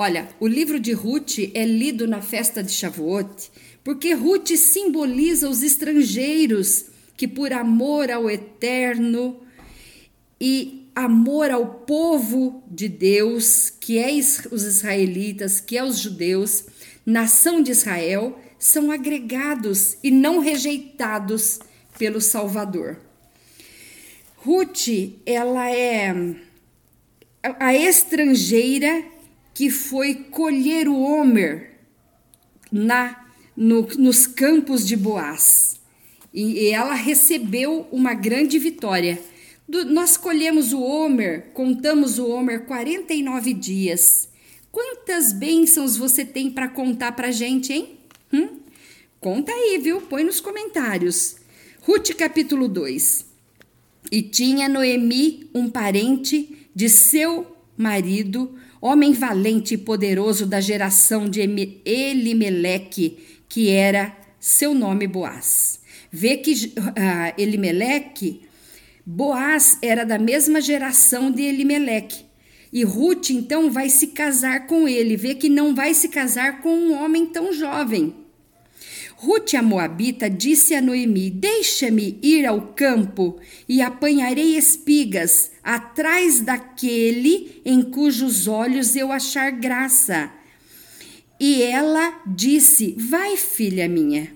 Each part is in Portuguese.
Olha, o livro de Ruth é lido na festa de Shavuot porque Ruth simboliza os estrangeiros que, por amor ao eterno e amor ao povo de Deus, que é os israelitas, que é os judeus, nação de Israel, são agregados e não rejeitados pelo Salvador. Ruth, ela é a estrangeira que foi colher o Homer na, no, nos campos de Boaz. E, e ela recebeu uma grande vitória. Do, nós colhemos o Homer, contamos o Homer 49 dias. Quantas bênçãos você tem para contar para gente, hein? Hum? Conta aí, viu? Põe nos comentários. Ruth capítulo 2. E tinha Noemi um parente de seu marido, homem valente e poderoso da geração de Elimeleque, que era seu nome Boaz. Vê que uh, Elimeleque, Boaz era da mesma geração de Elimeleque. E Ruth então vai se casar com ele, vê que não vai se casar com um homem tão jovem. Ruth a Moabita disse a Noemi: Deixa-me ir ao campo e apanharei espigas atrás daquele em cujos olhos eu achar graça. E ela disse: Vai, filha minha.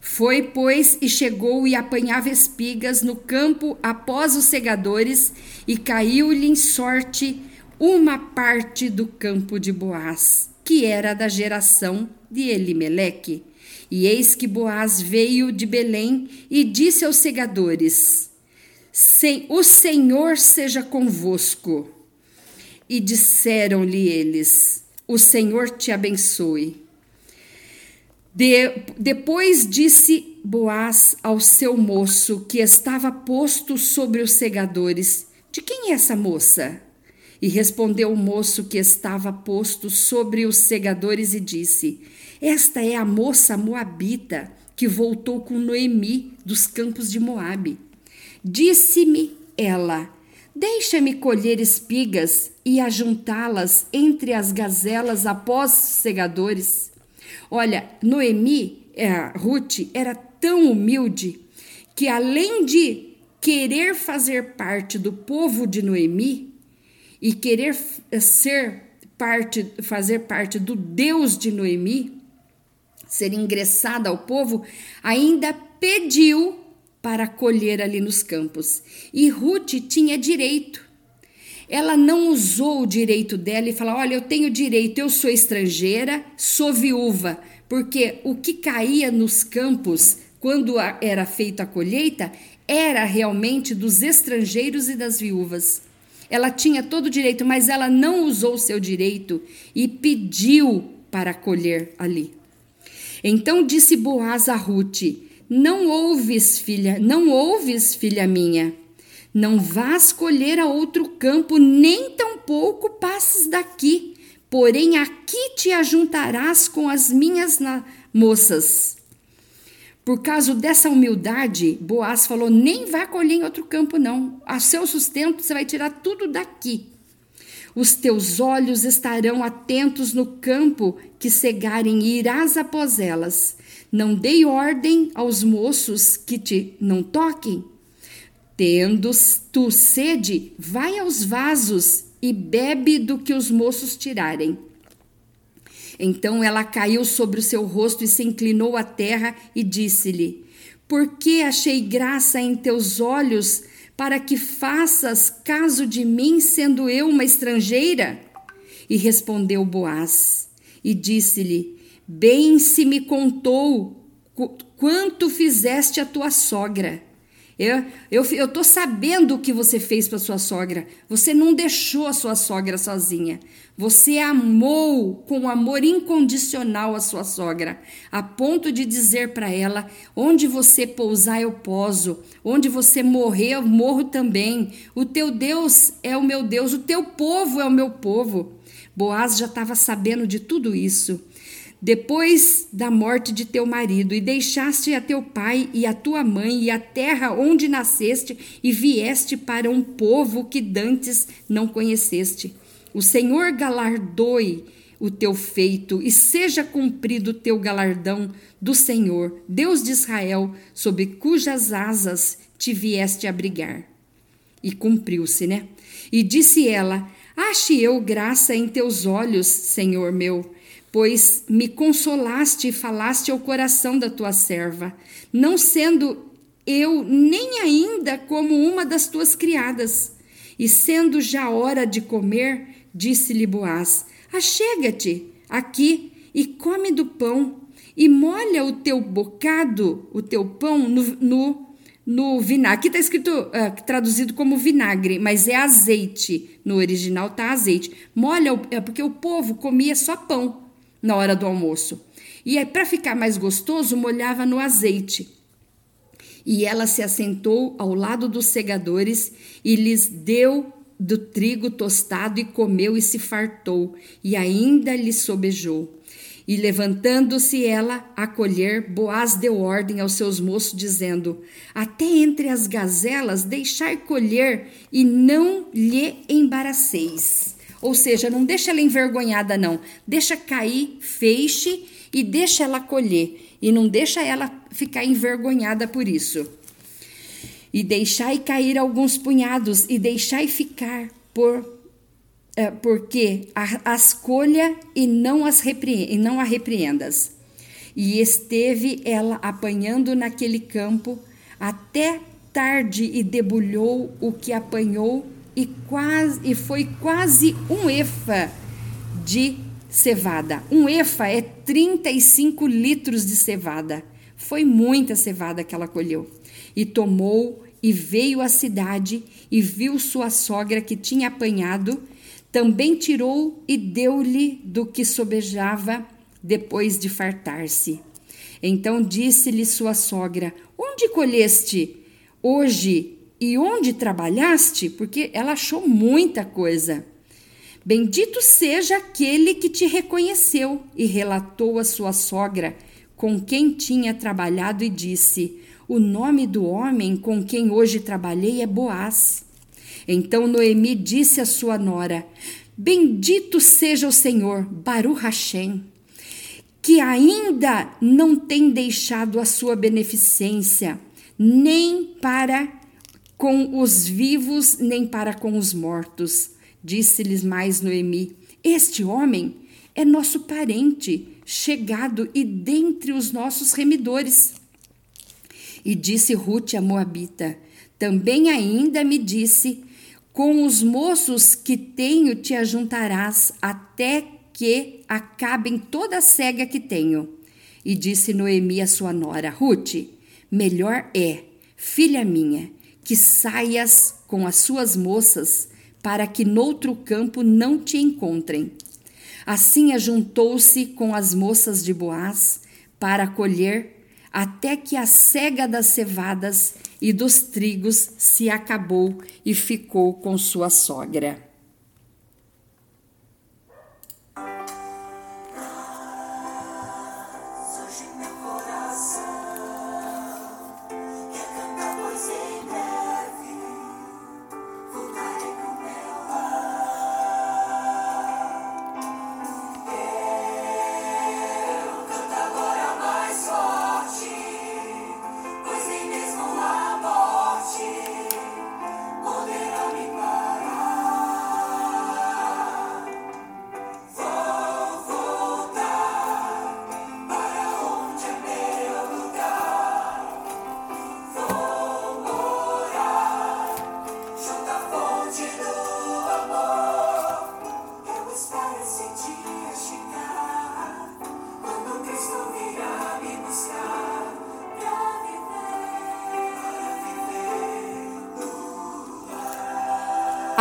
Foi, pois, e chegou e apanhava espigas no campo após os segadores, e caiu-lhe em sorte uma parte do campo de Boaz, que era da geração de Elimeleque. E eis que Boaz veio de Belém e disse aos segadores: O Senhor seja convosco. E disseram-lhe eles: O Senhor te abençoe. De, depois disse Boaz ao seu moço que estava posto sobre os segadores: De quem é essa moça? E respondeu o moço que estava posto sobre os segadores e disse: esta é a moça moabita que voltou com Noemi dos campos de Moabe. Disse-me ela: Deixa-me colher espigas e ajuntá-las entre as gazelas após os segadores. Olha, Noemi, é, Ruth, era tão humilde que, além de querer fazer parte do povo de Noemi e querer ser parte, fazer parte do Deus de Noemi, ser ingressada ao povo, ainda pediu para colher ali nos campos. E Ruth tinha direito. Ela não usou o direito dela e falou: Olha, eu tenho direito, eu sou estrangeira, sou viúva, porque o que caía nos campos quando era feita a colheita era realmente dos estrangeiros e das viúvas. Ela tinha todo o direito, mas ela não usou o seu direito e pediu para colher ali. Então disse Boaz a Ruth: Não ouves, filha, não ouves, filha minha. Não vás colher a outro campo, nem tampouco passes daqui. Porém, aqui te ajuntarás com as minhas moças. Por causa dessa humildade, Boaz falou: nem vá colher em outro campo, não. A seu sustento você vai tirar tudo daqui. Os teus olhos estarão atentos no campo que cegarem e irás após elas. Não dei ordem aos moços que te não toquem. Tendo tu sede, vai aos vasos e bebe do que os moços tirarem. Então ela caiu sobre o seu rosto e se inclinou à terra e disse-lhe: Por que achei graça em teus olhos para que faças caso de mim, sendo eu uma estrangeira? E respondeu Boaz e disse-lhe: Bem se me contou quanto fizeste a tua sogra. Eu, eu, eu tô sabendo o que você fez para sua sogra. Você não deixou a sua sogra sozinha. Você amou com amor incondicional a sua sogra, a ponto de dizer para ela: onde você pousar, eu poso, onde você morrer, eu morro também. O teu Deus é o meu Deus, o teu povo é o meu povo. Boaz já estava sabendo de tudo isso. Depois da morte de teu marido, e deixaste a teu pai e a tua mãe e a terra onde nasceste, e vieste para um povo que dantes não conheceste. O Senhor galardoe o teu feito e seja cumprido o teu galardão do Senhor, Deus de Israel, sob cujas asas te vieste abrigar. E cumpriu-se, né? E disse ela: Ache eu graça em teus olhos, Senhor meu, pois me consolaste e falaste ao coração da tua serva, não sendo eu nem ainda como uma das tuas criadas. E sendo já hora de comer, Disse-lhe Boaz: Achega-te aqui e come do pão, e molha o teu bocado, o teu pão, no, no, no vinagre. Aqui está escrito, uh, traduzido como vinagre, mas é azeite. No original está azeite. Molha, é porque o povo comia só pão na hora do almoço. E para ficar mais gostoso, molhava no azeite. E ela se assentou ao lado dos segadores e lhes deu do trigo tostado e comeu e se fartou, e ainda lhe sobejou. E levantando-se ela a colher, Boaz deu ordem aos seus moços, dizendo: Até entre as gazelas deixai colher e não lhe embaraceis. Ou seja, não deixa ela envergonhada, não. Deixa cair feixe e deixa ela colher. E não deixa ela ficar envergonhada por isso e deixai cair alguns punhados, e deixai ficar por é, porque a, as colha e não, as reprie, e não a repreendas. E esteve ela apanhando naquele campo até tarde e debulhou o que apanhou e quase e foi quase um efa de cevada. Um efa é 35 litros de cevada. Foi muita cevada que ela colheu. E tomou e veio à cidade e viu sua sogra que tinha apanhado, também tirou e deu-lhe do que sobejava depois de fartar-se. Então disse-lhe sua sogra: Onde colheste hoje e onde trabalhaste? Porque ela achou muita coisa. Bendito seja aquele que te reconheceu, e relatou a sua sogra com quem tinha trabalhado e disse: o nome do homem com quem hoje trabalhei é Boaz. Então Noemi disse à sua nora: Bendito seja o Senhor, Baruch Hashem, que ainda não tem deixado a sua beneficência, nem para com os vivos, nem para com os mortos. Disse-lhes mais Noemi: Este homem é nosso parente, chegado e dentre os nossos remidores. E disse Ruth a Moabita: Também ainda me disse: Com os moços que tenho te ajuntarás até que acabem toda a cega que tenho. E disse Noemi a sua nora: Ruth, melhor é, filha minha, que saias com as suas moças, para que noutro campo não te encontrem. Assim ajuntou-se com as moças de Boaz para colher até que a cega das cevadas e dos trigos se acabou e ficou com sua sogra.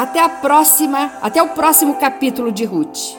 Até a próxima, até o próximo capítulo de Ruth.